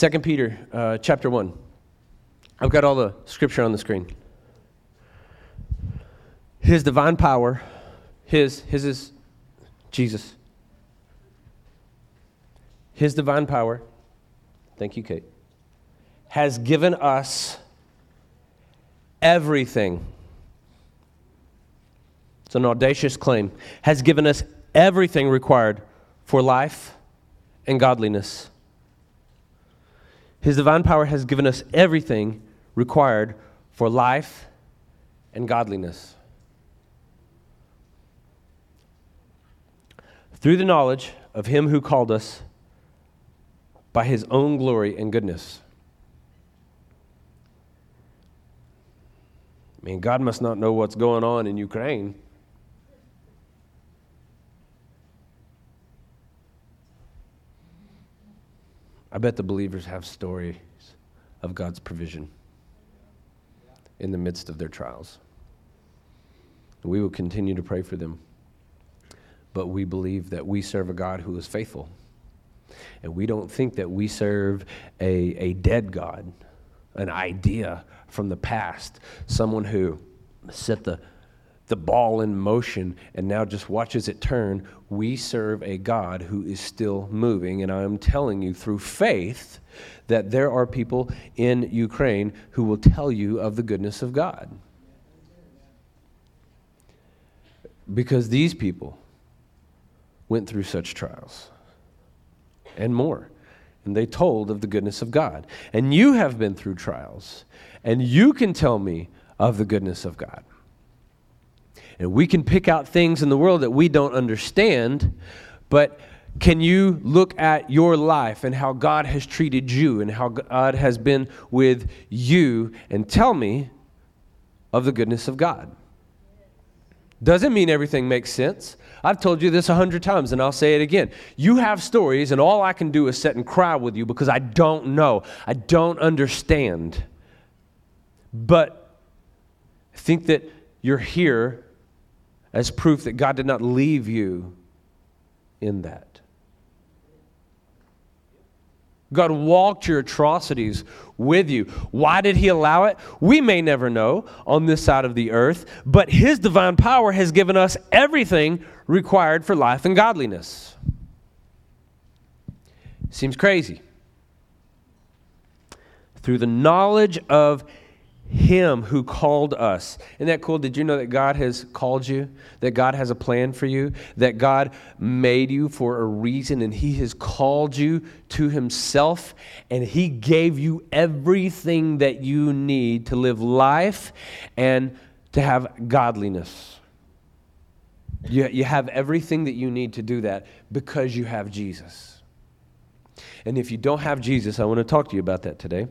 2 Peter uh, chapter 1. I've got all the scripture on the screen. His divine power, his, his is Jesus. His divine power, thank you, Kate, has given us everything. It's an audacious claim. Has given us everything required for life and godliness. His divine power has given us everything required for life and godliness. Through the knowledge of Him who called us by His own glory and goodness. I mean, God must not know what's going on in Ukraine. I bet the believers have stories of God's provision in the midst of their trials. We will continue to pray for them. But we believe that we serve a God who is faithful. And we don't think that we serve a, a dead God, an idea from the past, someone who set the the ball in motion and now just watches it turn. We serve a God who is still moving. And I'm telling you through faith that there are people in Ukraine who will tell you of the goodness of God. Because these people went through such trials and more. And they told of the goodness of God. And you have been through trials, and you can tell me of the goodness of God. And we can pick out things in the world that we don't understand, but can you look at your life and how God has treated you and how God has been with you and tell me of the goodness of God? Doesn't mean everything makes sense. I've told you this a hundred times and I'll say it again. You have stories, and all I can do is sit and cry with you because I don't know. I don't understand. But I think that you're here as proof that God did not leave you in that. God walked your atrocities with you. Why did He allow it? We may never know on this side of the earth, but His divine power has given us everything required for life and godliness. Seems crazy. Through the knowledge of him who called us. Isn't that cool? Did you know that God has called you? That God has a plan for you? That God made you for a reason and He has called you to Himself and He gave you everything that you need to live life and to have godliness. You, you have everything that you need to do that because you have Jesus. And if you don't have Jesus, I want to talk to you about that today.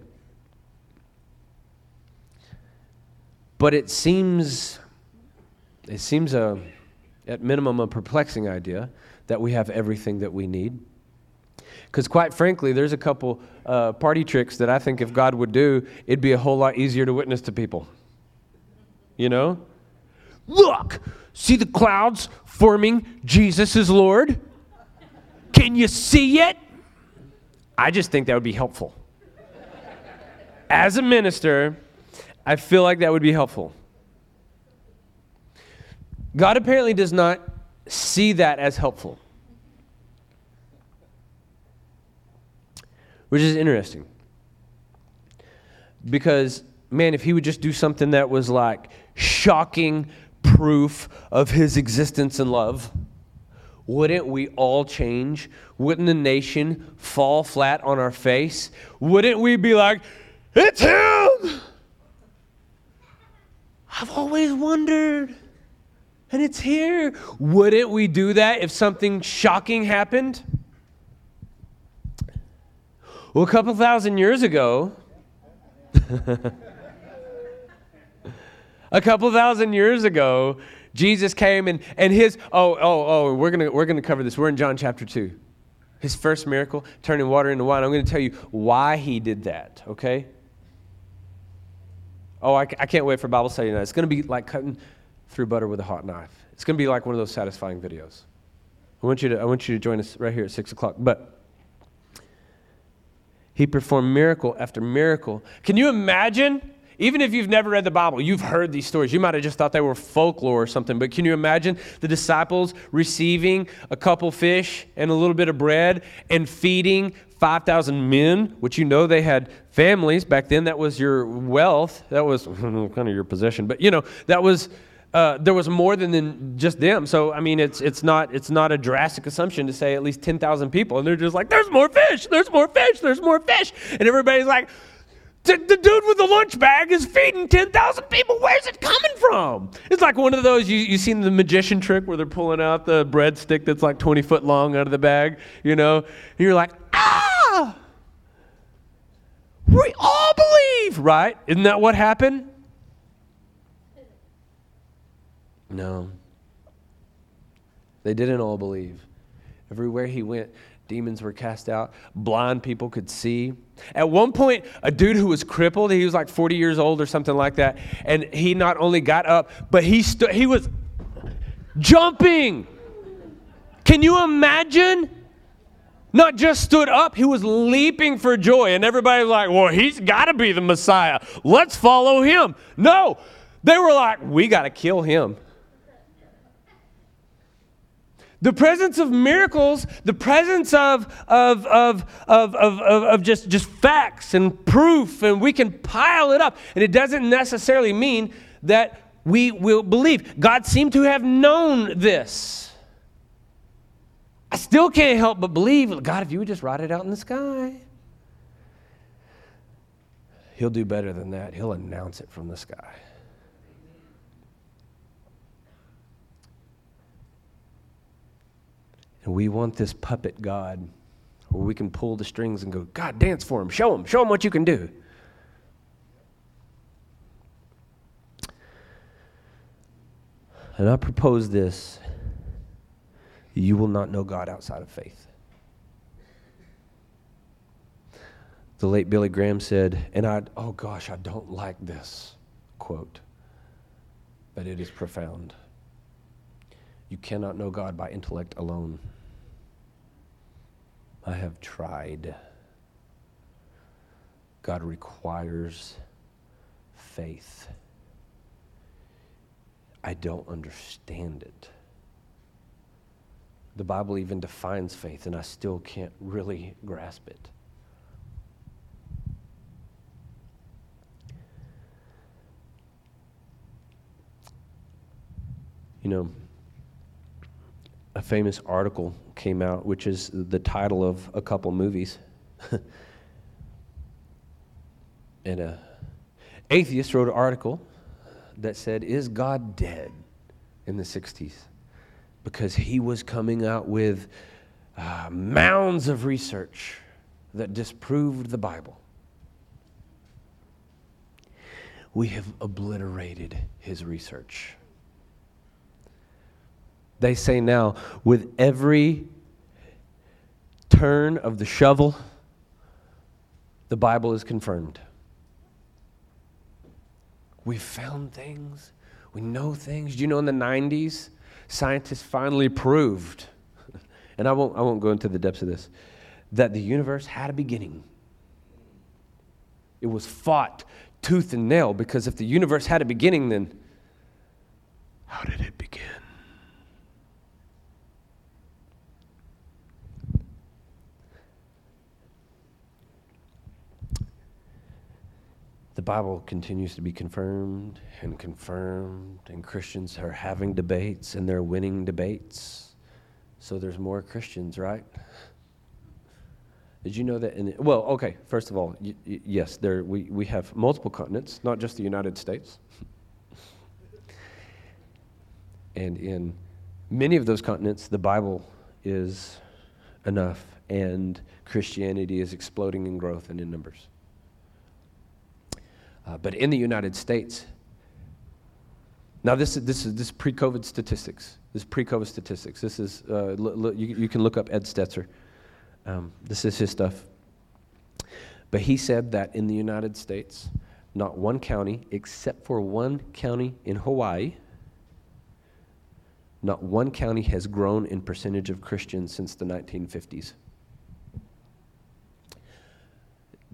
But it seems, it seems a, at minimum a perplexing idea that we have everything that we need. Because quite frankly, there's a couple uh, party tricks that I think if God would do, it'd be a whole lot easier to witness to people. You know? Look, see the clouds forming Jesus is Lord? Can you see it? I just think that would be helpful. As a minister, I feel like that would be helpful. God apparently does not see that as helpful, which is interesting. Because, man, if he would just do something that was like shocking proof of his existence and love, wouldn't we all change? Wouldn't the nation fall flat on our face? Wouldn't we be like, it's him? I've always wondered. And it's here. Wouldn't we do that if something shocking happened? Well, a couple thousand years ago, a couple thousand years ago, Jesus came and, and his, oh, oh, oh, we're going to we're gonna cover this. We're in John chapter 2. His first miracle, turning water into wine. I'm going to tell you why he did that, okay? Oh, I, I can't wait for Bible study tonight. It's going to be like cutting through butter with a hot knife. It's going to be like one of those satisfying videos. I want you to, I want you to join us right here at 6 o'clock. But He performed miracle after miracle. Can you imagine? Even if you've never read the Bible, you've heard these stories. You might have just thought they were folklore or something, but can you imagine the disciples receiving a couple fish and a little bit of bread and feeding 5,000 men, which you know they had families. Back then, that was your wealth. That was kind of your possession. But, you know, that was. Uh, there was more than, than just them. So I mean, it's it's not it's not a drastic assumption to say at least ten thousand people, and they're just like, "There's more fish, there's more fish, there's more fish," and everybody's like, the, dude with the lunch bag is feeding 10,000 people. Where's it coming from? It's like one of those, you, you seen the magician trick where they're pulling out the breadstick that's like 20 foot long out of the bag, you know? And you're like, ah! We all believe, right? Isn't that what happened? No. They didn't all believe. Everywhere he went, demons were cast out, blind people could see. At one point, a dude who was crippled, he was like 40 years old or something like that, and he not only got up, but he stood he was jumping. Can you imagine? Not just stood up, he was leaping for joy. And everybody was like, well, he's got to be the Messiah. Let's follow him. No, they were like, we got to kill him. The presence of miracles, the presence of, of, of, of, of, of, just, just facts and proof, and we can pile it up. And it doesn't necessarily mean that we will believe. God seemed to have known this. I still can't help but believe, God, if you would just write it out in the sky, He'll do better than that. He'll announce it from the sky. And we want this puppet God where we can pull the strings and go, God, dance for him. Show him. Show him what you can do. And I propose this you will not know God outside of faith. The late Billy Graham said, and I, oh gosh, I don't like this quote, but it is profound. You cannot know God by intellect alone. I have tried. God requires faith. I don't understand it. The Bible even defines faith, and I still can't really grasp it. You know, a famous article came out, which is the title of a couple movies. and a atheist wrote an article that said, "Is God dead?" in the '60s, because he was coming out with uh, mounds of research that disproved the Bible. We have obliterated his research. They say now, with every turn of the shovel, the Bible is confirmed. We've found things, we know things. Do you know in the 90s, scientists finally proved, and I won't, I won't go into the depths of this, that the universe had a beginning. It was fought tooth and nail because if the universe had a beginning, then how did it begin? The Bible continues to be confirmed and confirmed, and Christians are having debates and they're winning debates. So there's more Christians, right? Did you know that? In, well, okay, first of all, y- y- yes, there, we, we have multiple continents, not just the United States. and in many of those continents, the Bible is enough, and Christianity is exploding in growth and in numbers. Uh, but in the United States, now this, this is this pre-COVID statistics. This pre-COVID statistics. This is uh, l- l- you, you, can look up Ed Stetzer. Um, this is his stuff. But he said that in the United States, not one county, except for one county in Hawaii, not one county has grown in percentage of Christians since the 1950s.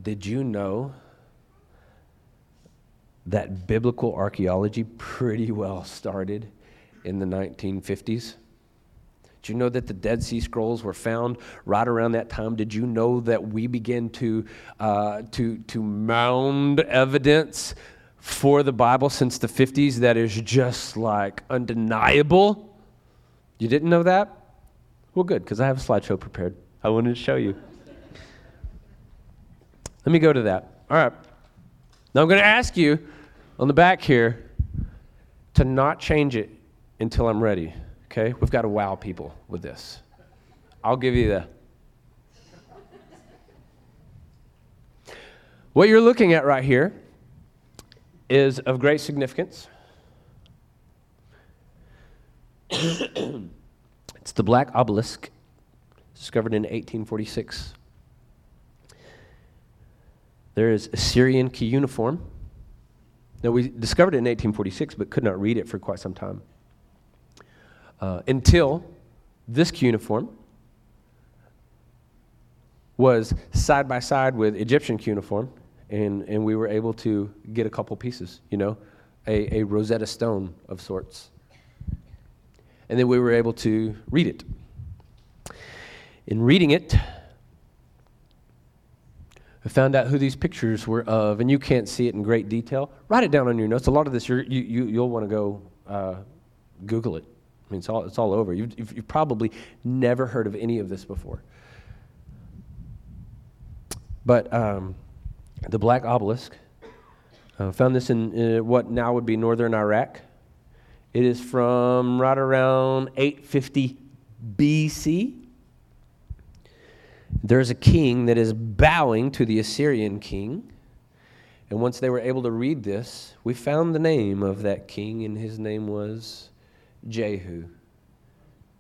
did you know that biblical archaeology pretty well started in the 1950s? Did you know that the Dead Sea Scrolls were found right around that time? Did you know that we began to, uh, to, to mound evidence for the Bible since the 50s that is just like undeniable? You didn't know that? Well, good, because I have a slideshow prepared. I wanted to show you. Let me go to that. All right. Now I'm going to ask you on the back here to not change it until I'm ready. Okay? We've got to wow people with this. I'll give you the. What you're looking at right here is of great significance. it's the black obelisk discovered in 1846. There is Assyrian cuneiform. Now, we discovered it in 1846, but could not read it for quite some time. Uh, until this cuneiform was side by side with Egyptian cuneiform, and, and we were able to get a couple pieces, you know, a, a Rosetta Stone of sorts. And then we were able to read it. In reading it, I found out who these pictures were of, and you can't see it in great detail. Write it down on your notes. A lot of this, you you, you'll want to go uh, Google it. I mean, it's all, it's all over. You've, you've probably never heard of any of this before. But um, the Black Obelisk, uh, found this in uh, what now would be northern Iraq. It is from right around 850 BC. There's a king that is bowing to the Assyrian king. And once they were able to read this, we found the name of that king, and his name was Jehu.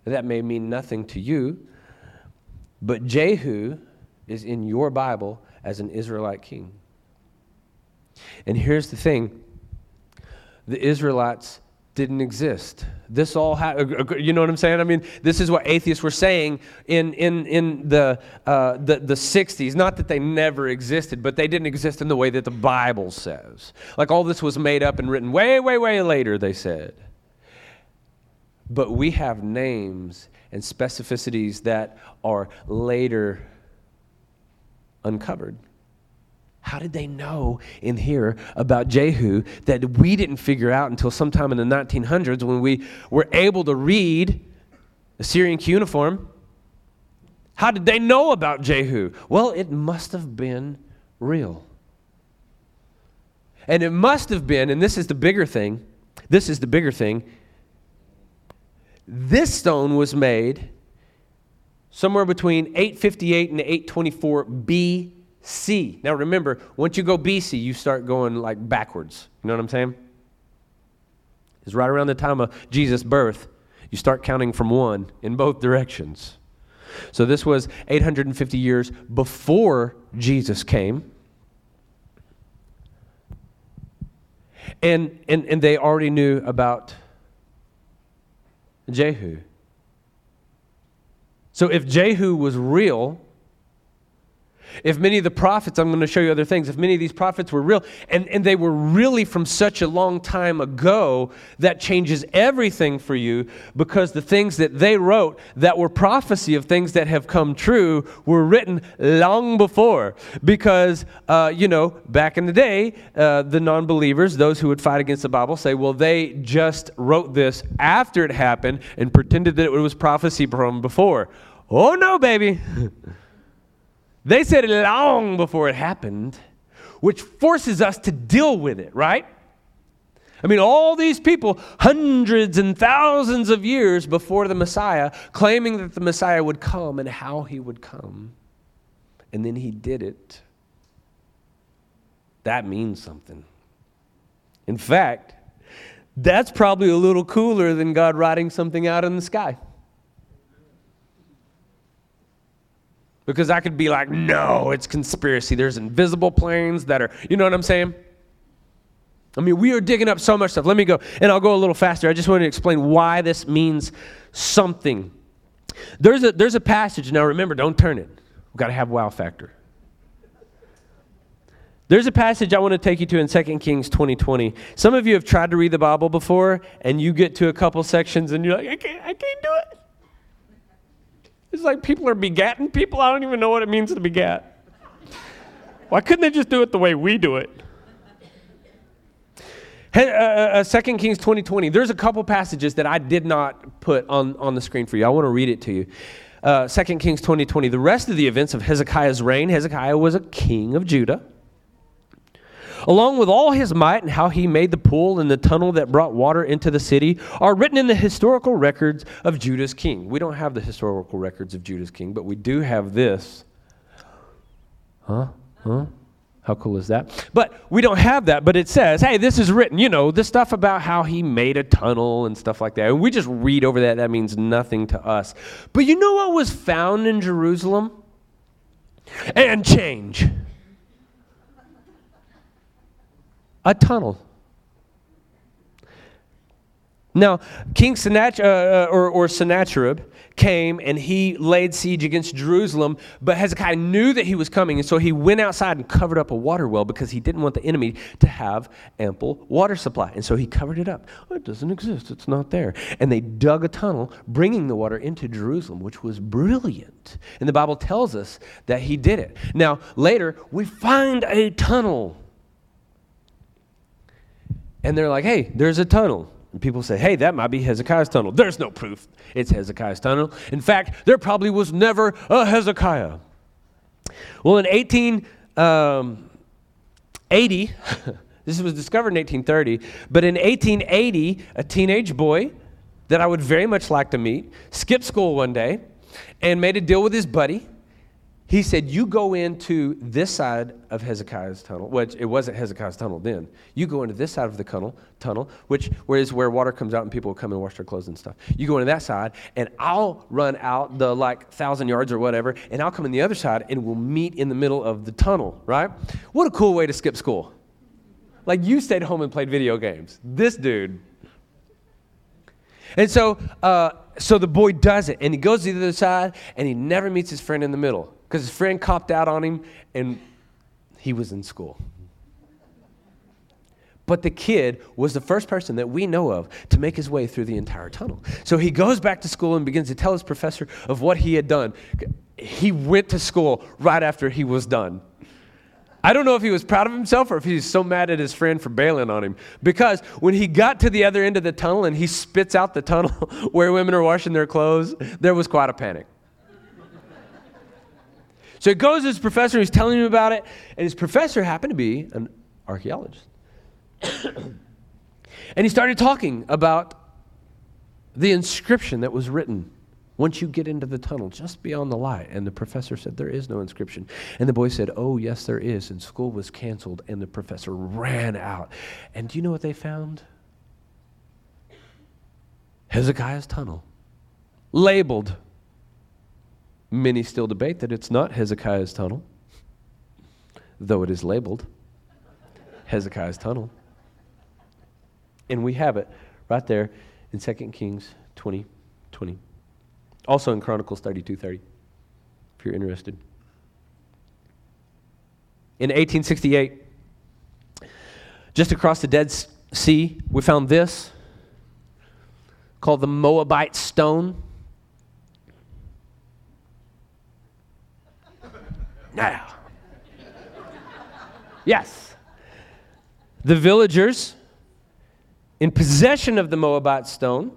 That may mean nothing to you, but Jehu is in your Bible as an Israelite king. And here's the thing the Israelites didn't exist. This all, ha- you know what I'm saying? I mean, this is what atheists were saying in, in, in the, uh, the, the 60s. Not that they never existed, but they didn't exist in the way that the Bible says. Like all this was made up and written way, way, way later, they said. But we have names and specificities that are later uncovered. How did they know in here about Jehu that we didn't figure out until sometime in the 1900s when we were able to read Assyrian cuneiform? How did they know about Jehu? Well, it must have been real. And it must have been, and this is the bigger thing, this is the bigger thing. This stone was made somewhere between 858 and 824 BC. C. Now remember, once you go BC, you start going like backwards. You know what I'm saying? It's right around the time of Jesus' birth. You start counting from one in both directions. So this was 850 years before Jesus came. And, and, and they already knew about Jehu. So if Jehu was real, if many of the prophets, I'm going to show you other things, if many of these prophets were real, and, and they were really from such a long time ago, that changes everything for you because the things that they wrote that were prophecy of things that have come true were written long before. Because, uh, you know, back in the day, uh, the non believers, those who would fight against the Bible, say, well, they just wrote this after it happened and pretended that it was prophecy from before. Oh, no, baby. They said it long before it happened, which forces us to deal with it, right? I mean, all these people, hundreds and thousands of years before the Messiah, claiming that the Messiah would come and how he would come. And then he did it. That means something. In fact, that's probably a little cooler than God writing something out in the sky. Because I could be like, no, it's conspiracy. There's invisible planes that are, you know what I'm saying? I mean, we are digging up so much stuff. Let me go, and I'll go a little faster. I just want to explain why this means something. There's a, there's a passage, now remember, don't turn it. We've got to have wow factor. There's a passage I want to take you to in 2 Kings 2020. Some of you have tried to read the Bible before, and you get to a couple sections and you're like, I can't, I can't do it. It's like people are begatting people. I don't even know what it means to begat. Why couldn't they just do it the way we do it? Hey, uh, uh, 2 Kings 2020. 20. There's a couple passages that I did not put on, on the screen for you. I want to read it to you. Uh, 2 Kings 2020. 20. The rest of the events of Hezekiah's reign, Hezekiah was a king of Judah along with all his might and how he made the pool and the tunnel that brought water into the city, are written in the historical records of Judah's king. We don't have the historical records of Judah's king, but we do have this. Huh? Huh? How cool is that? But we don't have that, but it says, hey, this is written, you know, the stuff about how he made a tunnel and stuff like that. And we just read over that. That means nothing to us. But you know what was found in Jerusalem? And change. A tunnel. Now, King Sennacherib, uh, uh, or, or Sennacherib came and he laid siege against Jerusalem, but Hezekiah knew that he was coming, and so he went outside and covered up a water well because he didn't want the enemy to have ample water supply. And so he covered it up. It doesn't exist, it's not there. And they dug a tunnel, bringing the water into Jerusalem, which was brilliant. And the Bible tells us that he did it. Now, later, we find a tunnel and they're like, hey, there's a tunnel. And people say, hey, that might be Hezekiah's tunnel. There's no proof it's Hezekiah's tunnel. In fact, there probably was never a Hezekiah. Well, in 1880, um, this was discovered in 1830, but in 1880, a teenage boy that I would very much like to meet skipped school one day and made a deal with his buddy he said, You go into this side of Hezekiah's tunnel, which it wasn't Hezekiah's tunnel then. You go into this side of the tunnel, tunnel which is where water comes out and people come and wash their clothes and stuff. You go into that side, and I'll run out the like thousand yards or whatever, and I'll come in the other side, and we'll meet in the middle of the tunnel, right? What a cool way to skip school. Like you stayed home and played video games. This dude. And so, uh, so the boy does it, and he goes to the other side, and he never meets his friend in the middle because his friend copped out on him and he was in school. But the kid was the first person that we know of to make his way through the entire tunnel. So he goes back to school and begins to tell his professor of what he had done. He went to school right after he was done. I don't know if he was proud of himself or if he's so mad at his friend for bailing on him. Because when he got to the other end of the tunnel and he spits out the tunnel where women are washing their clothes, there was quite a panic. So he goes to his professor, he's telling him about it, and his professor happened to be an archaeologist. and he started talking about the inscription that was written once you get into the tunnel, just beyond the light. And the professor said, There is no inscription. And the boy said, Oh, yes, there is. And school was canceled, and the professor ran out. And do you know what they found? Hezekiah's tunnel, labeled Many still debate that it's not Hezekiah's tunnel, though it is labeled Hezekiah's tunnel. And we have it right there in 2 Kings 20 20. Also in Chronicles 32 30, if you're interested. In 1868, just across the Dead Sea, we found this called the Moabite Stone. Now. Yes. The villagers in possession of the Moabite stone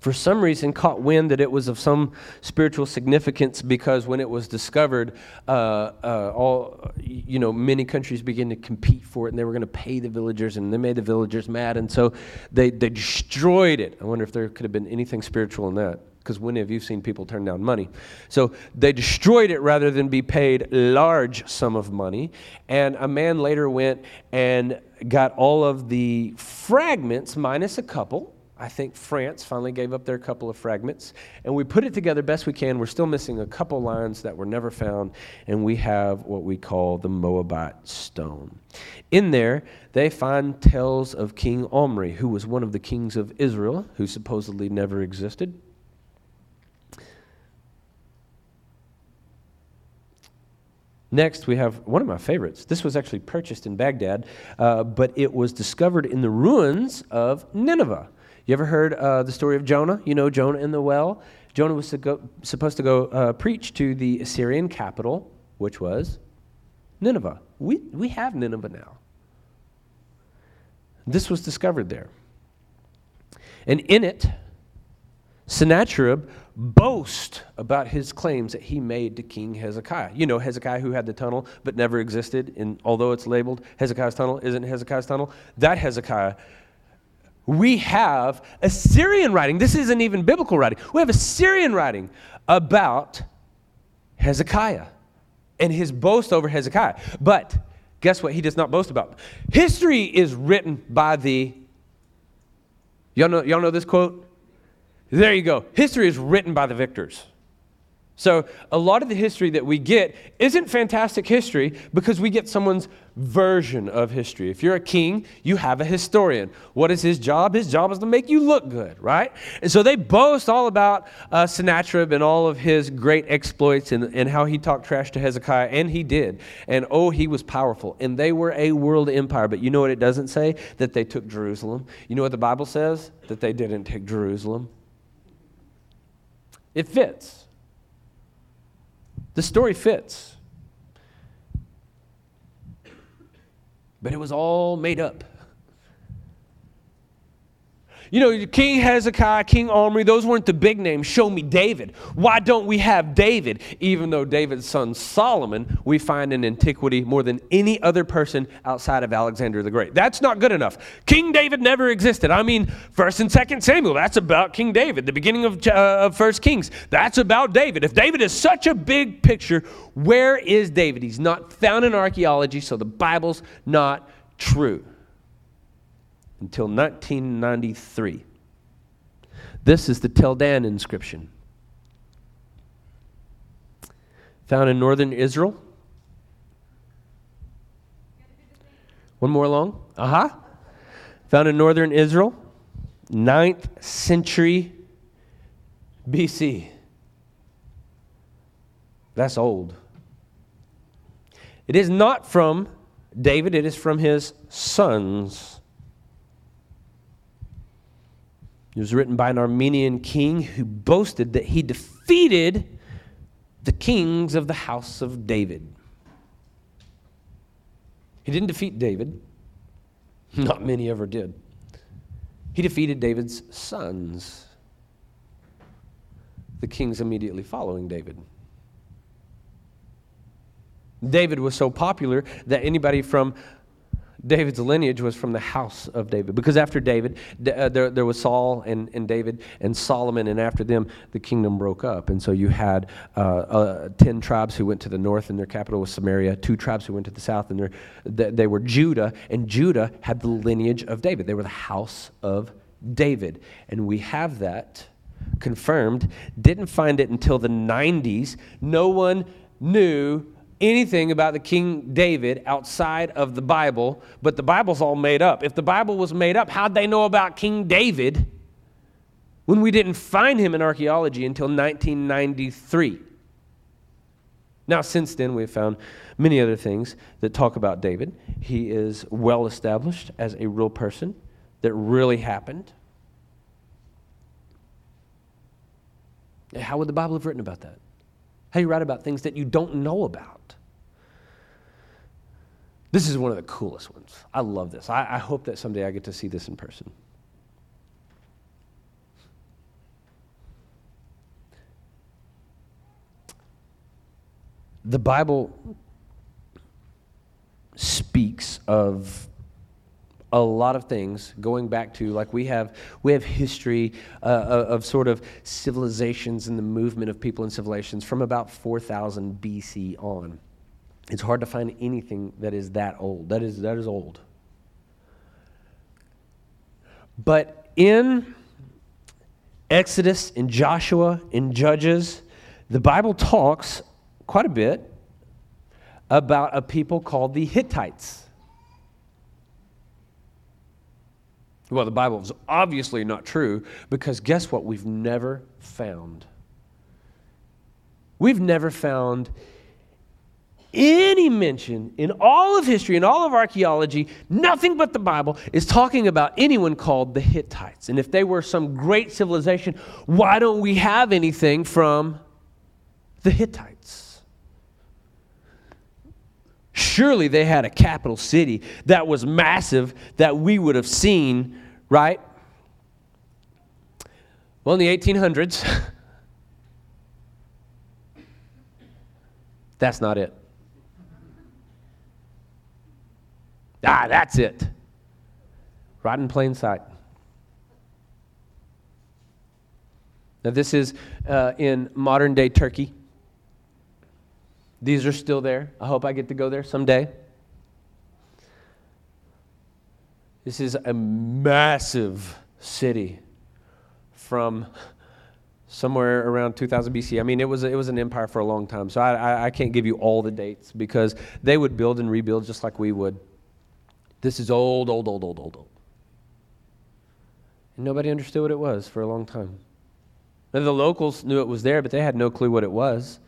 for some reason caught wind that it was of some spiritual significance because when it was discovered uh, uh, all you know many countries began to compete for it and they were going to pay the villagers and they made the villagers mad and so they, they destroyed it i wonder if there could have been anything spiritual in that because when have you seen people turn down money? So they destroyed it rather than be paid large sum of money. And a man later went and got all of the fragments minus a couple. I think France finally gave up their couple of fragments. And we put it together best we can. We're still missing a couple lines that were never found. And we have what we call the Moabite stone. In there, they find tales of King Omri, who was one of the kings of Israel, who supposedly never existed. Next, we have one of my favorites. This was actually purchased in Baghdad, uh, but it was discovered in the ruins of Nineveh. You ever heard uh, the story of Jonah? You know Jonah in the well? Jonah was go, supposed to go uh, preach to the Assyrian capital, which was Nineveh. We, we have Nineveh now. This was discovered there. And in it, Sennacherib boast about his claims that he made to King Hezekiah. You know, Hezekiah who had the tunnel but never existed, and although it's labeled Hezekiah's tunnel, isn't Hezekiah's tunnel? That Hezekiah we have Assyrian writing. This isn't even biblical writing. We have Assyrian writing about Hezekiah and his boast over Hezekiah. But guess what? He does not boast about. History is written by the. Y'all know, y'all know this quote? There you go. History is written by the victors. So, a lot of the history that we get isn't fantastic history because we get someone's version of history. If you're a king, you have a historian. What is his job? His job is to make you look good, right? And so they boast all about uh, Sennacherib and all of his great exploits and, and how he talked trash to Hezekiah, and he did. And oh, he was powerful. And they were a world empire. But you know what it doesn't say? That they took Jerusalem. You know what the Bible says? That they didn't take Jerusalem. It fits. The story fits. But it was all made up. You know, King Hezekiah, King Omri, those weren't the big names. Show me David. Why don't we have David? Even though David's son Solomon, we find in antiquity more than any other person outside of Alexander the Great. That's not good enough. King David never existed. I mean, 1st and 2nd Samuel, that's about King David. The beginning of, uh, of 1st Kings, that's about David. If David is such a big picture, where is David? He's not found in archaeology, so the Bible's not true until 1993. This is the Tel Dan inscription. Found in northern Israel. One more long. Aha. Uh-huh. Found in northern Israel, 9th century BC. That's old. It is not from David, it is from his sons. It was written by an Armenian king who boasted that he defeated the kings of the house of David. He didn't defeat David, not many ever did. He defeated David's sons, the kings immediately following David. David was so popular that anybody from David's lineage was from the house of David. Because after David, uh, there, there was Saul and, and David and Solomon, and after them, the kingdom broke up. And so you had uh, uh, 10 tribes who went to the north, and their capital was Samaria, two tribes who went to the south, and they, they were Judah, and Judah had the lineage of David. They were the house of David. And we have that confirmed. Didn't find it until the 90s. No one knew anything about the King David outside of the Bible, but the Bible's all made up. If the Bible was made up, how'd they know about King David when we didn't find him in archaeology until 1993? Now, since then, we've found many other things that talk about David. He is well established as a real person that really happened. How would the Bible have written about that? How do you write about things that you don't know about? This is one of the coolest ones. I love this. I, I hope that someday I get to see this in person. The Bible speaks of a lot of things going back to like we have we have history uh, of sort of civilizations and the movement of people and civilizations from about 4000 BC on. It's hard to find anything that is that old. That is that is old. But in Exodus, in Joshua, in Judges, the Bible talks quite a bit about a people called the Hittites. Well, the Bible is obviously not true because guess what? We've never found. We've never found any mention in all of history, in all of archaeology, nothing but the Bible is talking about anyone called the Hittites. And if they were some great civilization, why don't we have anything from the Hittites? Surely they had a capital city that was massive that we would have seen, right? Well, in the 1800s, that's not it. Ah, that's it. Right in plain sight. Now, this is uh, in modern day Turkey. These are still there. I hope I get to go there someday. This is a massive city from somewhere around 2000 BC. I mean, it was, it was an empire for a long time, so I, I, I can't give you all the dates because they would build and rebuild just like we would. This is old, old, old, old, old, old. And nobody understood what it was for a long time. Now, the locals knew it was there, but they had no clue what it was.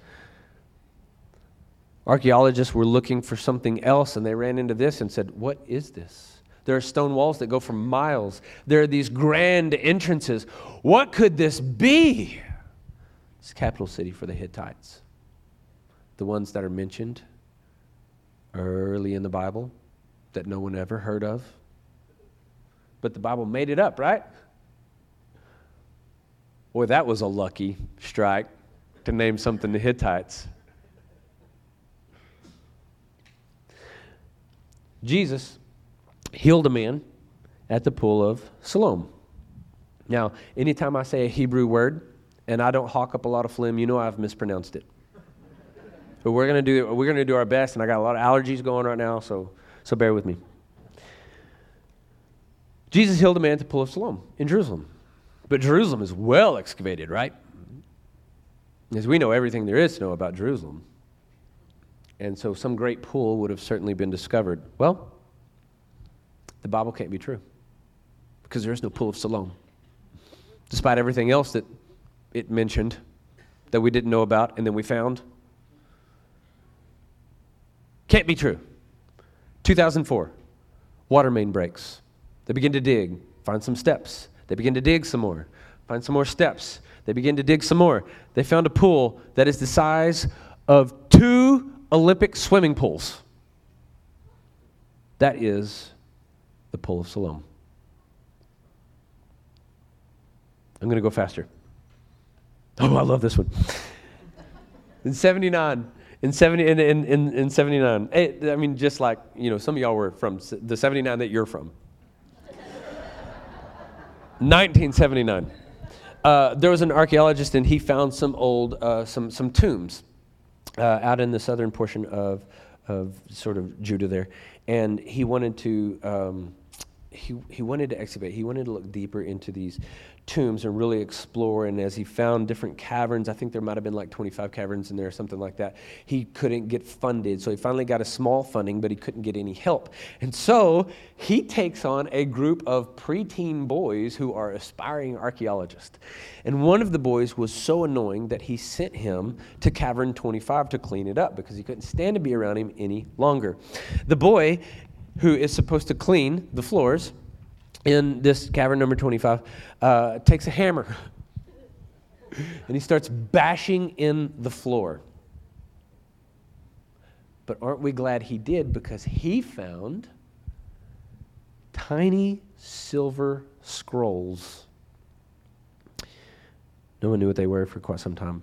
Archaeologists were looking for something else, and they ran into this and said, What is this? There are stone walls that go for miles. There are these grand entrances. What could this be? It's capital city for the Hittites. The ones that are mentioned early in the Bible that no one ever heard of. But the Bible made it up, right? Boy, that was a lucky strike to name something the Hittites. Jesus healed a man at the pool of Siloam. Now, anytime I say a Hebrew word and I don't hawk up a lot of phlegm, you know I've mispronounced it. But we're gonna do we're gonna do our best, and I got a lot of allergies going right now, so so bear with me. Jesus healed a man at the pool of Siloam in Jerusalem. But Jerusalem is well excavated, right? As we know everything there is to know about Jerusalem. And so some great pool would have certainly been discovered. Well, the Bible can't be true because there is no pool of Siloam. Despite everything else that it mentioned that we didn't know about and then we found. Can't be true. 2004, water main breaks. They begin to dig, find some steps. They begin to dig some more, find some more steps. They begin to dig some more. They found a pool that is the size of two Olympic swimming pools. That is the pool of Siloam. I'm going to go faster. Oh, I love this one. In 79, in 70 in, in, in, in 79 i mean just like you know some of y'all were from the 79 that you're from. 1979 uh, there was an archaeologist and he found some old uh, some, some tombs uh, out in the southern portion of, of sort of judah there. And he wanted to um, he, he wanted to excavate he wanted to look deeper into these tombs and really explore. And as he found different caverns, I think there might have been like 25 caverns in there or something like that, he couldn't get funded. So he finally got a small funding, but he couldn't get any help. And so he takes on a group of preteen boys who are aspiring archaeologists. And one of the boys was so annoying that he sent him to Cavern 25 to clean it up because he couldn't stand to be around him any longer. The boy who is supposed to clean the floors in this cavern number 25 uh, takes a hammer and he starts bashing in the floor. But aren't we glad he did because he found tiny silver scrolls. No one knew what they were for quite some time.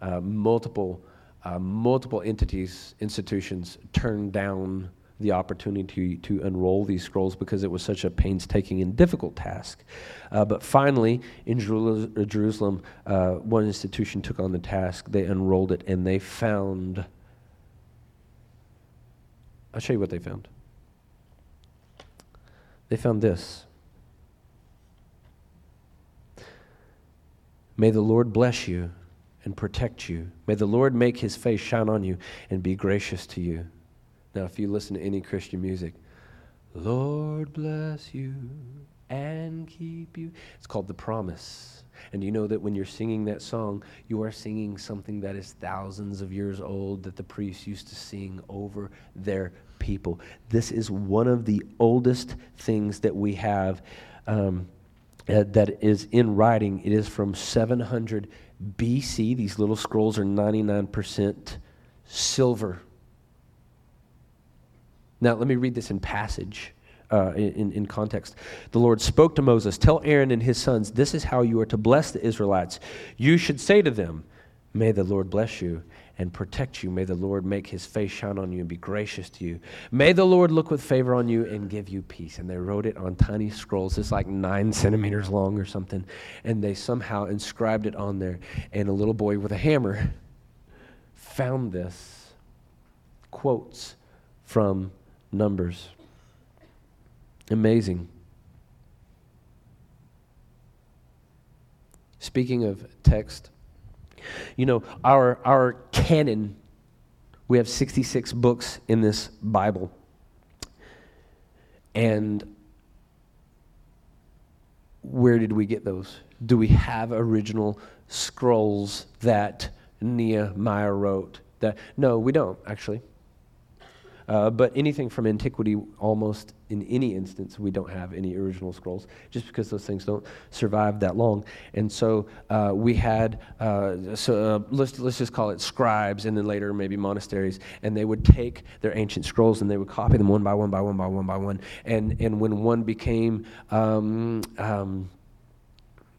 Uh, multiple, uh, multiple entities, institutions turned down the opportunity to, to unroll these scrolls because it was such a painstaking and difficult task. Uh, but finally, in Jerusalem, uh, one institution took on the task. They unrolled it and they found. I'll show you what they found. They found this. May the Lord bless you and protect you. May the Lord make his face shine on you and be gracious to you. Now, if you listen to any Christian music, Lord bless you and keep you. It's called The Promise. And you know that when you're singing that song, you are singing something that is thousands of years old that the priests used to sing over their people. This is one of the oldest things that we have um, uh, that is in writing. It is from 700 BC. These little scrolls are 99% silver. Now, let me read this in passage. Uh, in, in context. The Lord spoke to Moses Tell Aaron and his sons, this is how you are to bless the Israelites. You should say to them, May the Lord bless you and protect you. May the Lord make his face shine on you and be gracious to you. May the Lord look with favor on you and give you peace. And they wrote it on tiny scrolls. It's like nine centimeters long or something. And they somehow inscribed it on there. And a little boy with a hammer found this quotes from Numbers. Amazing. Speaking of text, you know, our, our canon, we have 66 books in this Bible. And where did we get those? Do we have original scrolls that Nehemiah wrote? That no, we don't actually. Uh, but anything from antiquity, almost in any instance, we don't have any original scrolls, just because those things don't survive that long. And so uh, we had, uh, so uh, let's, let's just call it scribes, and then later maybe monasteries, and they would take their ancient scrolls and they would copy them one by one by one by one by one. And, and when one became um, um,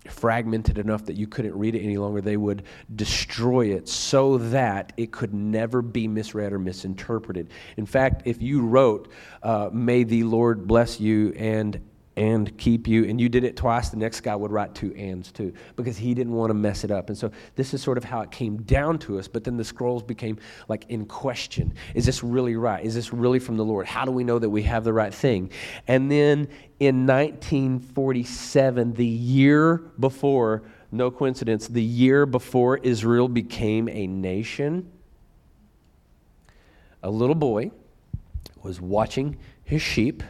fragmented enough that you couldn't read it any longer, they would destroy it so that it could never be misread or misinterpreted. In fact, if you wrote, uh, May the Lord bless you and and keep you, and you did it twice, the next guy would write two ands too, because he didn't want to mess it up. And so this is sort of how it came down to us, but then the scrolls became like in question. Is this really right? Is this really from the Lord? How do we know that we have the right thing? And then in 1947, the year before, no coincidence, the year before Israel became a nation, a little boy was watching his sheep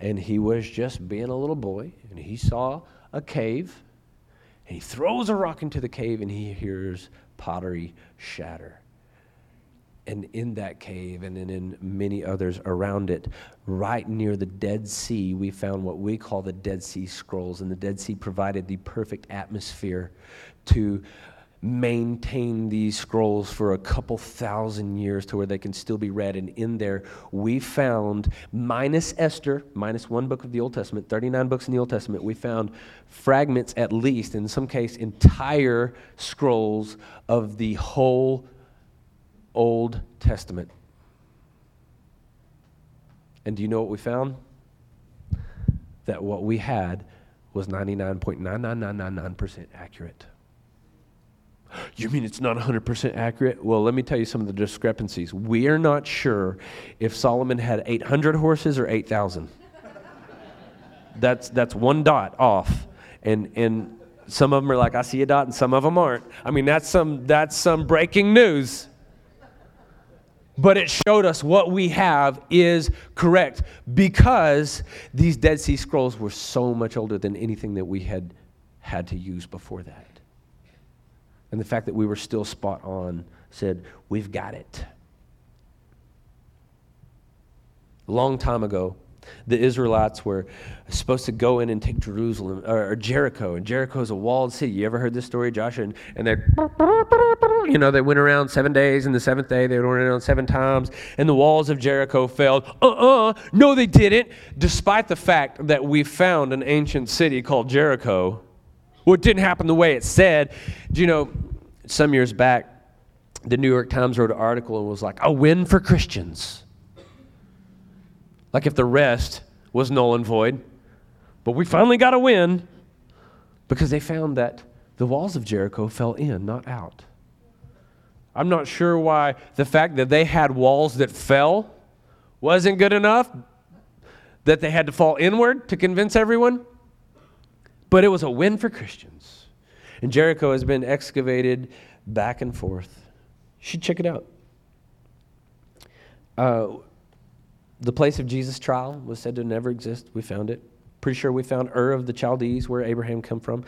and he was just being a little boy, and he saw a cave, and he throws a rock into the cave, and he hears pottery shatter. And in that cave, and then in many others around it, right near the Dead Sea, we found what we call the Dead Sea Scrolls. And the Dead Sea provided the perfect atmosphere to maintain these scrolls for a couple thousand years to where they can still be read. And in there, we found, minus Esther, minus one book of the Old Testament, 39 books in the Old Testament, we found fragments, at least, in some case, entire scrolls of the whole Old Testament. And do you know what we found? That what we had was 99.99999% accurate. You mean it's not 100% accurate? Well, let me tell you some of the discrepancies. We are not sure if Solomon had 800 horses or 8,000. that's, that's one dot off. And, and some of them are like, I see a dot, and some of them aren't. I mean, that's some, that's some breaking news. But it showed us what we have is correct because these Dead Sea Scrolls were so much older than anything that we had had to use before that. And the fact that we were still spot on said, We've got it. A long time ago, the Israelites were supposed to go in and take Jerusalem or, Jericho, and Jericho is a walled city. You ever heard this story, Joshua? And, and they, you know, they went around seven days, and the seventh day they went around seven times, and the walls of Jericho fell. Uh-uh, no, they didn't. Despite the fact that we found an ancient city called Jericho well, it didn't happen the way it said. Do you know, some years back, the New York Times wrote an article and was like, a win for Christians. Like if the rest was null and void. But we finally got a win because they found that the walls of Jericho fell in, not out. I'm not sure why the fact that they had walls that fell wasn't good enough, that they had to fall inward to convince everyone. But it was a win for Christians. And Jericho has been excavated back and forth. You should check it out. Uh, the place of Jesus' trial was said to never exist. We found it. Pretty sure we found Ur of the Chaldees, where Abraham come from.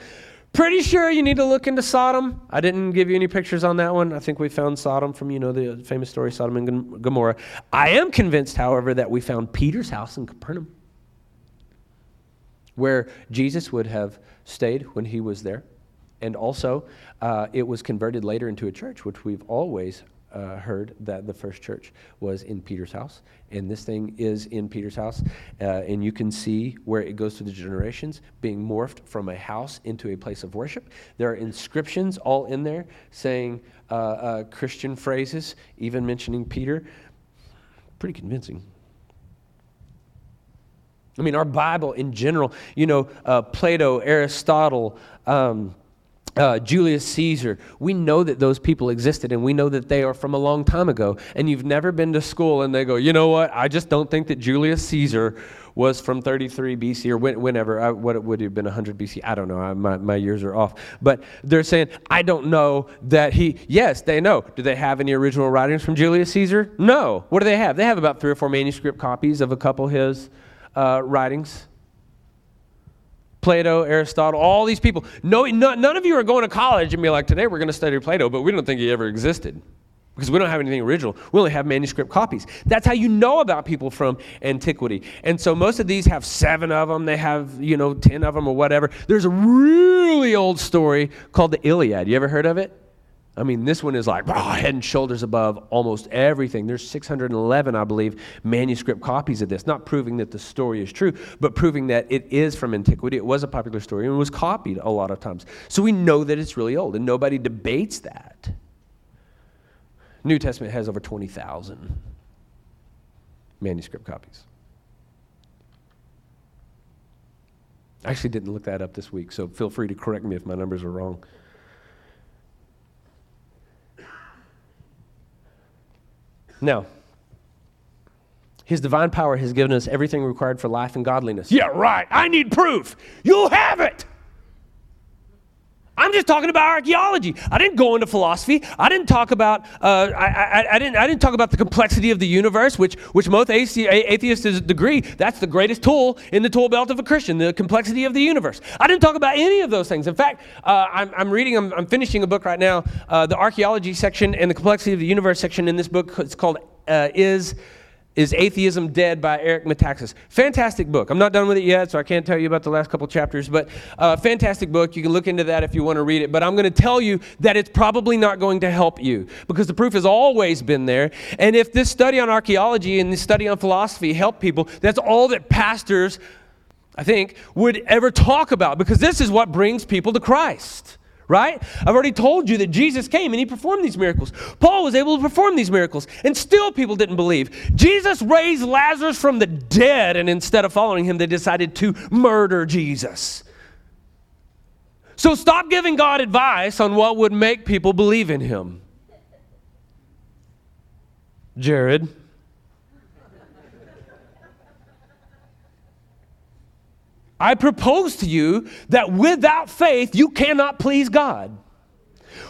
Pretty sure you need to look into Sodom. I didn't give you any pictures on that one. I think we found Sodom from, you know, the famous story Sodom and Gomorrah. I am convinced, however, that we found Peter's house in Capernaum, where Jesus would have stayed when he was there. And also, uh, it was converted later into a church, which we've always uh, heard that the first church was in Peter's house, and this thing is in Peter's house. Uh, and you can see where it goes through the generations, being morphed from a house into a place of worship. There are inscriptions all in there saying uh, uh Christian phrases, even mentioning Peter. Pretty convincing. I mean, our Bible in general, you know, uh, Plato, Aristotle, um, uh, Julius Caesar, we know that those people existed and we know that they are from a long time ago. And you've never been to school and they go, you know what? I just don't think that Julius Caesar was from 33 BC or whenever. I, what it would have been 100 BC. I don't know. I, my, my years are off. But they're saying, I don't know that he, yes, they know. Do they have any original writings from Julius Caesar? No. What do they have? They have about three or four manuscript copies of a couple of his uh, writings. Plato, Aristotle, all these people. No, none of you are going to college and be like, today we're going to study Plato, but we don't think he ever existed because we don't have anything original. We only have manuscript copies. That's how you know about people from antiquity. And so most of these have seven of them. They have, you know, ten of them or whatever. There's a really old story called the Iliad. You ever heard of it? I mean, this one is like oh, head and shoulders above almost everything. There's 611, I believe, manuscript copies of this, not proving that the story is true, but proving that it is from antiquity. It was a popular story and was copied a lot of times. So we know that it's really old, and nobody debates that. New Testament has over 20,000 manuscript copies. I actually didn't look that up this week, so feel free to correct me if my numbers are wrong. Now, his divine power has given us everything required for life and godliness. Yeah, right. I need proof. You'll have it. I'm just talking about archaeology. I didn't go into philosophy. I didn't talk about uh, I, I, I, didn't I didn't talk about the complexity of the universe, which which most atheists agree that's the greatest tool in the tool belt of a Christian, the complexity of the universe. I didn't talk about any of those things. In fact, uh, I'm, I'm, reading, I'm, I'm, finishing a book right now, uh, the archaeology section and the complexity of the universe section in this book. It's called uh, "Is." Is Atheism Dead by Eric Metaxas. Fantastic book. I'm not done with it yet, so I can't tell you about the last couple chapters, but uh, fantastic book. You can look into that if you want to read it. But I'm going to tell you that it's probably not going to help you because the proof has always been there. And if this study on archaeology and this study on philosophy help people, that's all that pastors, I think, would ever talk about because this is what brings people to Christ right? I've already told you that Jesus came and he performed these miracles. Paul was able to perform these miracles, and still people didn't believe. Jesus raised Lazarus from the dead, and instead of following him, they decided to murder Jesus. So stop giving God advice on what would make people believe in him. Jared. I propose to you that without faith, you cannot please God.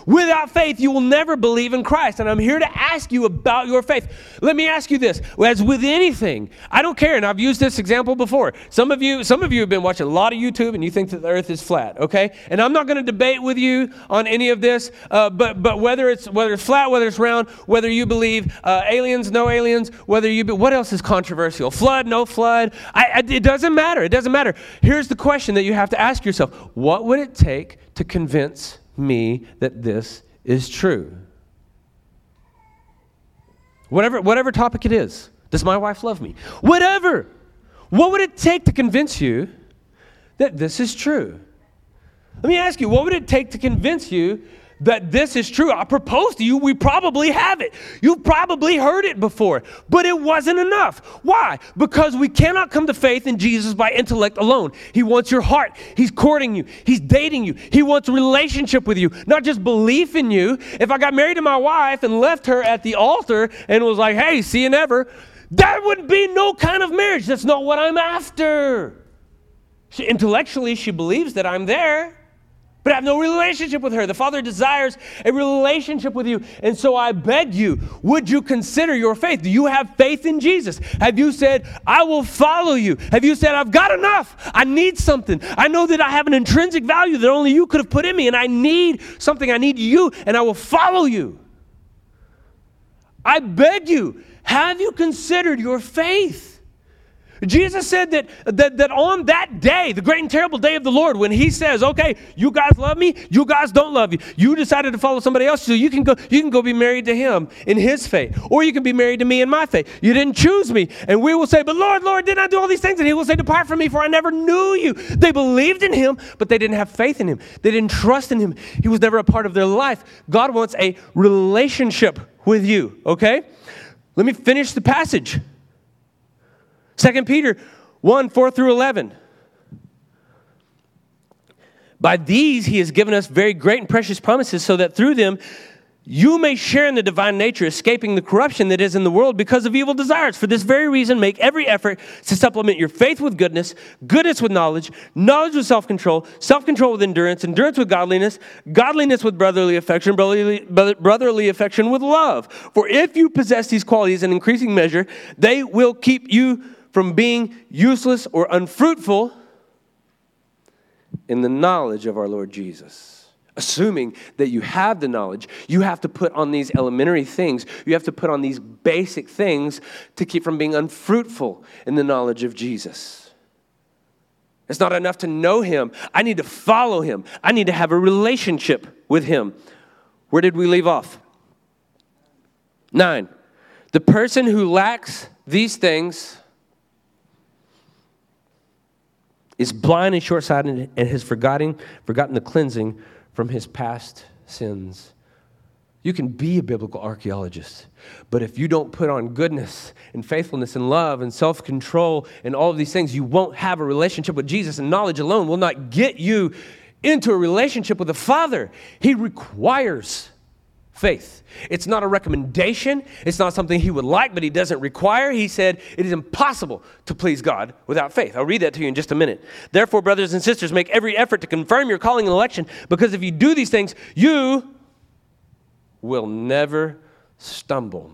Without faith, you will never believe in Christ. And I'm here to ask you about your faith. Let me ask you this. As with anything, I don't care, and I've used this example before. Some of you, some of you have been watching a lot of YouTube and you think that the earth is flat, okay? And I'm not going to debate with you on any of this, uh, but, but whether it's whether it's flat, whether it's round, whether you believe uh, aliens, no aliens, whether you be, what else is controversial? Flood, no flood. I, I, it doesn't matter. It doesn't matter. Here's the question that you have to ask yourself. What would it take to convince me that this is true. Whatever, whatever topic it is. Does my wife love me? Whatever. What would it take to convince you that this is true? Let me ask you, what would it take to convince you that this is true. I propose to you, we probably have it. You've probably heard it before, but it wasn't enough. Why? Because we cannot come to faith in Jesus by intellect alone. He wants your heart. He's courting you, He's dating you. He wants relationship with you, not just belief in you. If I got married to my wife and left her at the altar and was like, hey, see you never, that would be no kind of marriage. That's not what I'm after. She, intellectually, she believes that I'm there. But I have no relationship with her. The Father desires a relationship with you. And so I beg you, would you consider your faith? Do you have faith in Jesus? Have you said, I will follow you? Have you said, I've got enough? I need something. I know that I have an intrinsic value that only you could have put in me, and I need something. I need you, and I will follow you. I beg you, have you considered your faith? Jesus said that, that, that on that day, the great and terrible day of the Lord, when he says, okay, you guys love me, you guys don't love you. You decided to follow somebody else, so you can go, you can go be married to him in his faith. Or you can be married to me in my faith. You didn't choose me. And we will say, but Lord, Lord, didn't I do all these things? And he will say, Depart from me, for I never knew you. They believed in him, but they didn't have faith in him. They didn't trust in him. He was never a part of their life. God wants a relationship with you, okay? Let me finish the passage. 2 Peter 1 4 through 11. By these he has given us very great and precious promises, so that through them you may share in the divine nature, escaping the corruption that is in the world because of evil desires. For this very reason, make every effort to supplement your faith with goodness, goodness with knowledge, knowledge with self control, self control with endurance, endurance with godliness, godliness with brotherly affection, brotherly, brotherly affection with love. For if you possess these qualities in increasing measure, they will keep you from being useless or unfruitful in the knowledge of our Lord Jesus. Assuming that you have the knowledge, you have to put on these elementary things. You have to put on these basic things to keep from being unfruitful in the knowledge of Jesus. It's not enough to know him. I need to follow him. I need to have a relationship with him. Where did we leave off? Nine. The person who lacks these things is blind and short sighted and has forgotten, forgotten the cleansing from his past sins. You can be a biblical archaeologist, but if you don't put on goodness and faithfulness and love and self control and all of these things, you won't have a relationship with Jesus, and knowledge alone will not get you into a relationship with the Father. He requires faith. It's not a recommendation. It's not something he would like, but he doesn't require. He said it is impossible to please God without faith. I'll read that to you in just a minute. Therefore, brothers and sisters, make every effort to confirm your calling and election, because if you do these things, you will never stumble.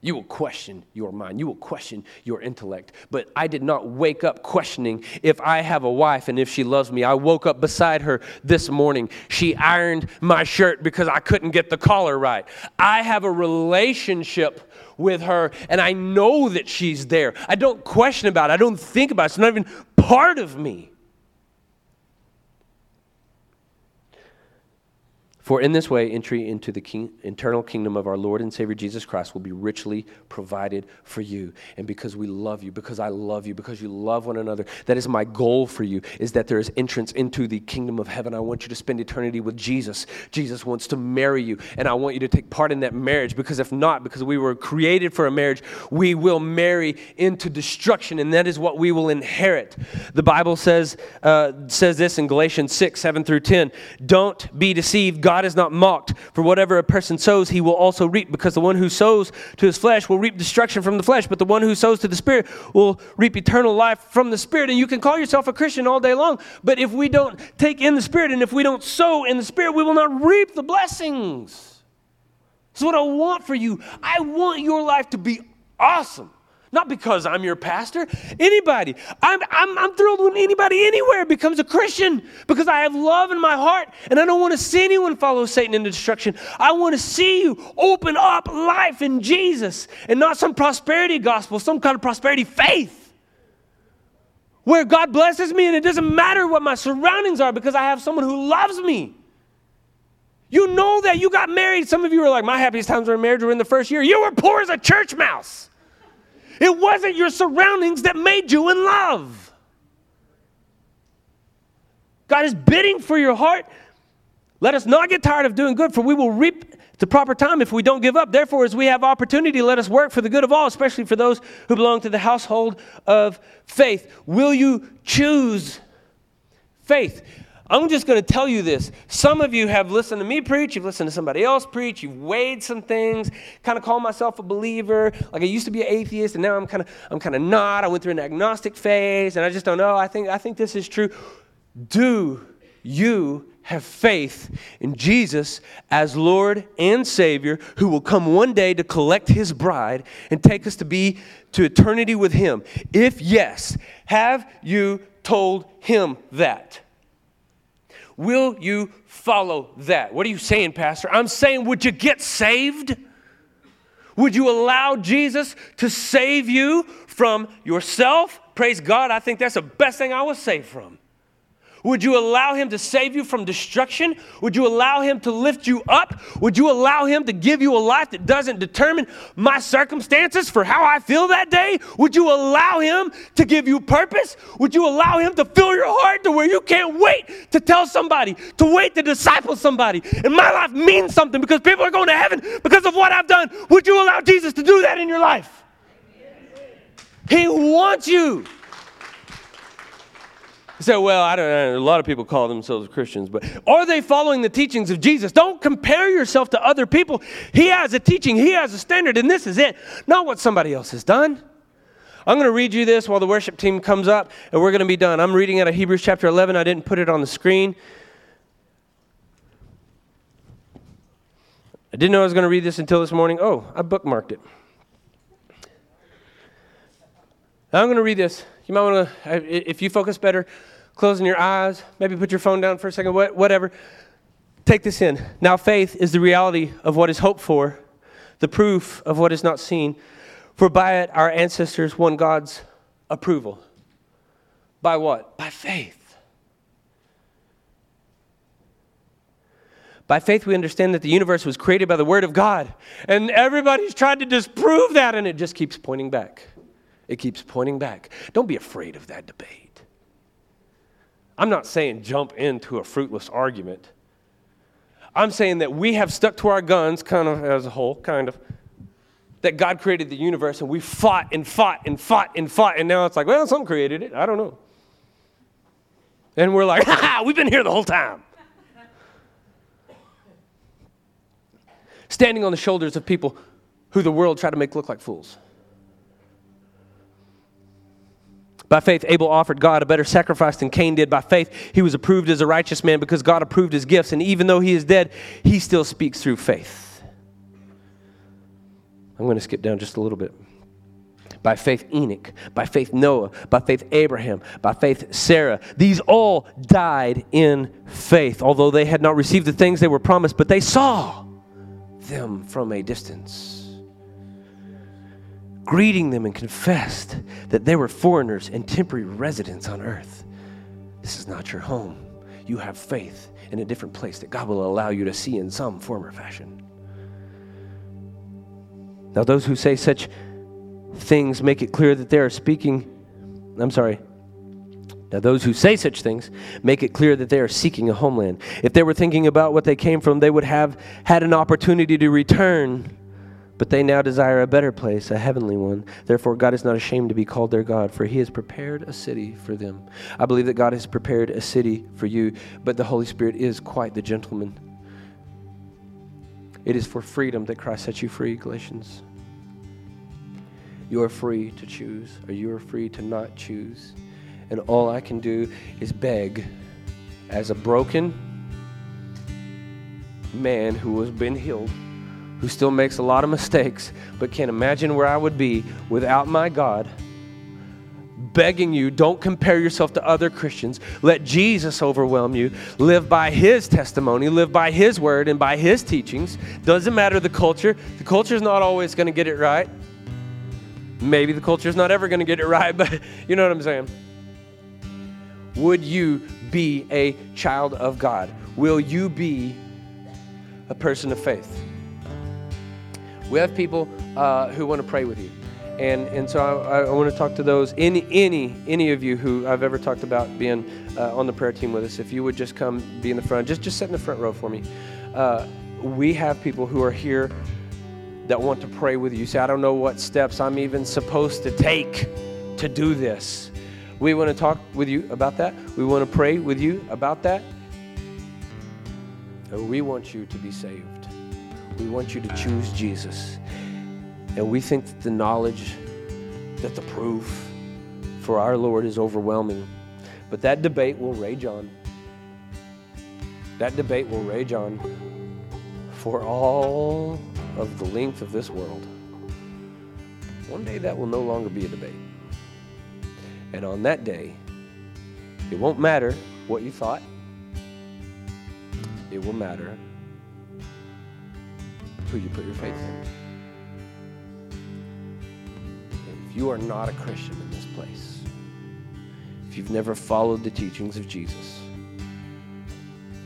You will question your mind. You will question your intellect. But I did not wake up questioning if I have a wife and if she loves me. I woke up beside her this morning. She ironed my shirt because I couldn't get the collar right. I have a relationship with her and I know that she's there. I don't question about it. I don't think about it. It's not even part of me. For in this way, entry into the king, kingdom of our Lord and Savior Jesus Christ will be richly provided for you. And because we love you, because I love you, because you love one another, that is my goal for you, is that there is entrance into the kingdom of heaven. I want you to spend eternity with Jesus. Jesus wants to marry you, and I want you to take part in that marriage, because if not, because we were created for a marriage, we will marry into destruction, and that is what we will inherit. The Bible says, uh, says this in Galatians 6, 7 through 10. Don't be deceived. God God is not mocked. For whatever a person sows, he will also reap, because the one who sows to his flesh will reap destruction from the flesh, but the one who sows to the Spirit will reap eternal life from the Spirit. And you can call yourself a Christian all day long, but if we don't take in the Spirit and if we don't sow in the Spirit, we will not reap the blessings. That's what I want for you. I want your life to be awesome. Not because I'm your pastor. Anybody. I'm, I'm, I'm thrilled when anybody anywhere becomes a Christian because I have love in my heart and I don't want to see anyone follow Satan into destruction. I want to see you open up life in Jesus and not some prosperity gospel, some kind of prosperity faith where God blesses me and it doesn't matter what my surroundings are because I have someone who loves me. You know that you got married. Some of you are like, my happiest times were in marriage were in the first year. You were poor as a church mouse. It wasn't your surroundings that made you in love. God is bidding for your heart. Let us not get tired of doing good, for we will reap the proper time if we don't give up. Therefore, as we have opportunity, let us work for the good of all, especially for those who belong to the household of faith. Will you choose faith? I'm just going to tell you this. Some of you have listened to me preach, you've listened to somebody else preach, you've weighed some things, kind of call myself a believer. Like I used to be an atheist and now I'm kind of I'm kind of not. I went through an agnostic phase and I just don't know. I think I think this is true. Do you have faith in Jesus as Lord and Savior who will come one day to collect his bride and take us to be to eternity with him? If yes, have you told him that? Will you follow that? What are you saying, Pastor? I'm saying, would you get saved? Would you allow Jesus to save you from yourself? Praise God. I think that's the best thing I was saved from. Would you allow him to save you from destruction? Would you allow him to lift you up? Would you allow him to give you a life that doesn't determine my circumstances for how I feel that day? Would you allow him to give you purpose? Would you allow him to fill your heart to where you can't wait to tell somebody, to wait to disciple somebody? And my life means something because people are going to heaven because of what I've done. Would you allow Jesus to do that in your life? He wants you. Say, well, I don't know. A lot of people call themselves Christians, but are they following the teachings of Jesus? Don't compare yourself to other people. He has a teaching, He has a standard, and this is it, not what somebody else has done. I'm going to read you this while the worship team comes up, and we're going to be done. I'm reading out of Hebrews chapter 11. I didn't put it on the screen. I didn't know I was going to read this until this morning. Oh, I bookmarked it. I'm going to read this. You might want to, if you focus better, closing your eyes, maybe put your phone down for a second, whatever. Take this in. Now, faith is the reality of what is hoped for, the proof of what is not seen. For by it our ancestors won God's approval. By what? By faith. By faith, we understand that the universe was created by the Word of God. And everybody's tried to disprove that, and it just keeps pointing back. It keeps pointing back. Don't be afraid of that debate. I'm not saying jump into a fruitless argument. I'm saying that we have stuck to our guns, kind of as a whole, kind of, that God created the universe and we fought and fought and fought and fought, and now it's like, well, some created it. I don't know. And we're like, ha we've been here the whole time. Standing on the shoulders of people who the world tried to make look like fools. By faith, Abel offered God a better sacrifice than Cain did. By faith, he was approved as a righteous man because God approved his gifts. And even though he is dead, he still speaks through faith. I'm going to skip down just a little bit. By faith, Enoch. By faith, Noah. By faith, Abraham. By faith, Sarah. These all died in faith, although they had not received the things they were promised, but they saw them from a distance greeting them and confessed that they were foreigners and temporary residents on earth. This is not your home. You have faith in a different place that God will allow you to see in some form or fashion. Now, those who say such things make it clear that they are speaking. I'm sorry. Now, those who say such things make it clear that they are seeking a homeland. If they were thinking about what they came from, they would have had an opportunity to return but they now desire a better place, a heavenly one. Therefore, God is not ashamed to be called their God, for he has prepared a city for them. I believe that God has prepared a city for you, but the Holy Spirit is quite the gentleman. It is for freedom that Christ set you free, Galatians. You are free to choose, or you are free to not choose. And all I can do is beg as a broken man who has been healed who still makes a lot of mistakes, but can't imagine where I would be without my God, begging you, don't compare yourself to other Christians. Let Jesus overwhelm you. Live by His testimony, live by His word and by His teachings. Doesn't matter the culture. The culture is not always going to get it right. Maybe the culture is not ever going to get it right, but you know what I'm saying. Would you be a child of God? Will you be a person of faith? We have people uh, who want to pray with you. And, and so I, I want to talk to those, any, any, any of you who I've ever talked about being uh, on the prayer team with us, if you would just come be in the front, just, just sit in the front row for me. Uh, we have people who are here that want to pray with you. Say, I don't know what steps I'm even supposed to take to do this. We want to talk with you about that. We want to pray with you about that. And we want you to be saved. We want you to choose Jesus. And we think that the knowledge, that the proof for our Lord is overwhelming. But that debate will rage on. That debate will rage on for all of the length of this world. One day that will no longer be a debate. And on that day, it won't matter what you thought, it will matter who you put your faith in. If you are not a Christian in this place, if you've never followed the teachings of Jesus,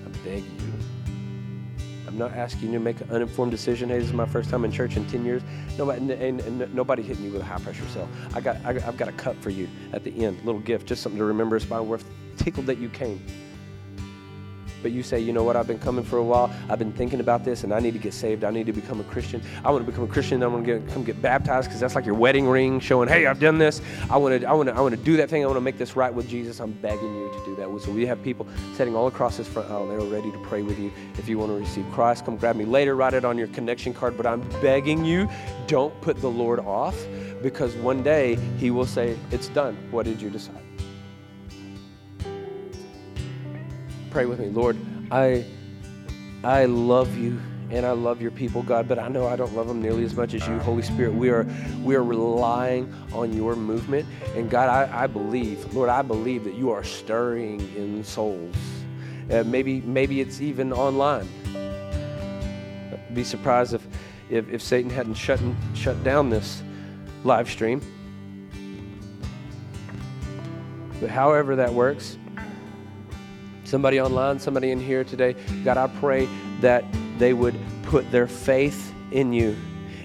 I beg you. I'm not asking you to make an uninformed decision. Hey, this is my first time in church in 10 years. Nobody, and, and, nobody hitting you with a high pressure sell. I got, I, have got a cup for you at the end, little gift, just something to remember. It's by worth tickled that you came but you say, you know what, I've been coming for a while. I've been thinking about this and I need to get saved. I need to become a Christian. I want to become a Christian. I want to come get baptized because that's like your wedding ring showing, hey, I've done this. I want to, I want to, I want to do that thing. I want to make this right with Jesus. I'm begging you to do that. So we have people sitting all across this front aisle. They're ready to pray with you. If you want to receive Christ, come grab me later. Write it on your connection card. But I'm begging you, don't put the Lord off because one day he will say, it's done. What did you decide? Pray with me, Lord. I, I love you and I love your people, God, but I know I don't love them nearly as much as you. Holy Spirit, we are, we are relying on your movement. And God, I, I believe, Lord, I believe that you are stirring in souls. Uh, maybe, maybe it's even online. I'd be surprised if, if, if Satan hadn't shut, shut down this live stream. But however that works, somebody online, somebody in here today, God, I pray that they would put their faith in you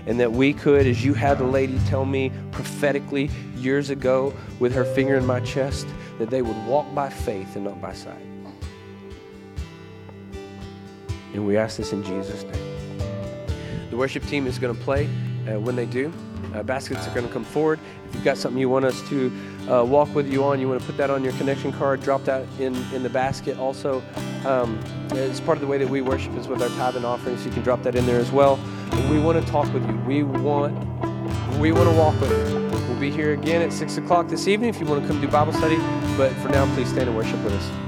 and that we could, as you had the lady tell me prophetically years ago with her finger in my chest, that they would walk by faith and not by sight. And we ask this in Jesus' name. The worship team is going to play. Uh, when they do, uh, baskets are going to come forward. If you've got something you want us to uh, walk with you on, you want to put that on your connection card, drop that in, in the basket. Also, um, it's part of the way that we worship is with our tithe and offering, so you can drop that in there as well. We want to talk with you. We want we want to walk with you. We'll be here again at 6 o'clock this evening if you want to come do Bible study. But for now, please stand and worship with us.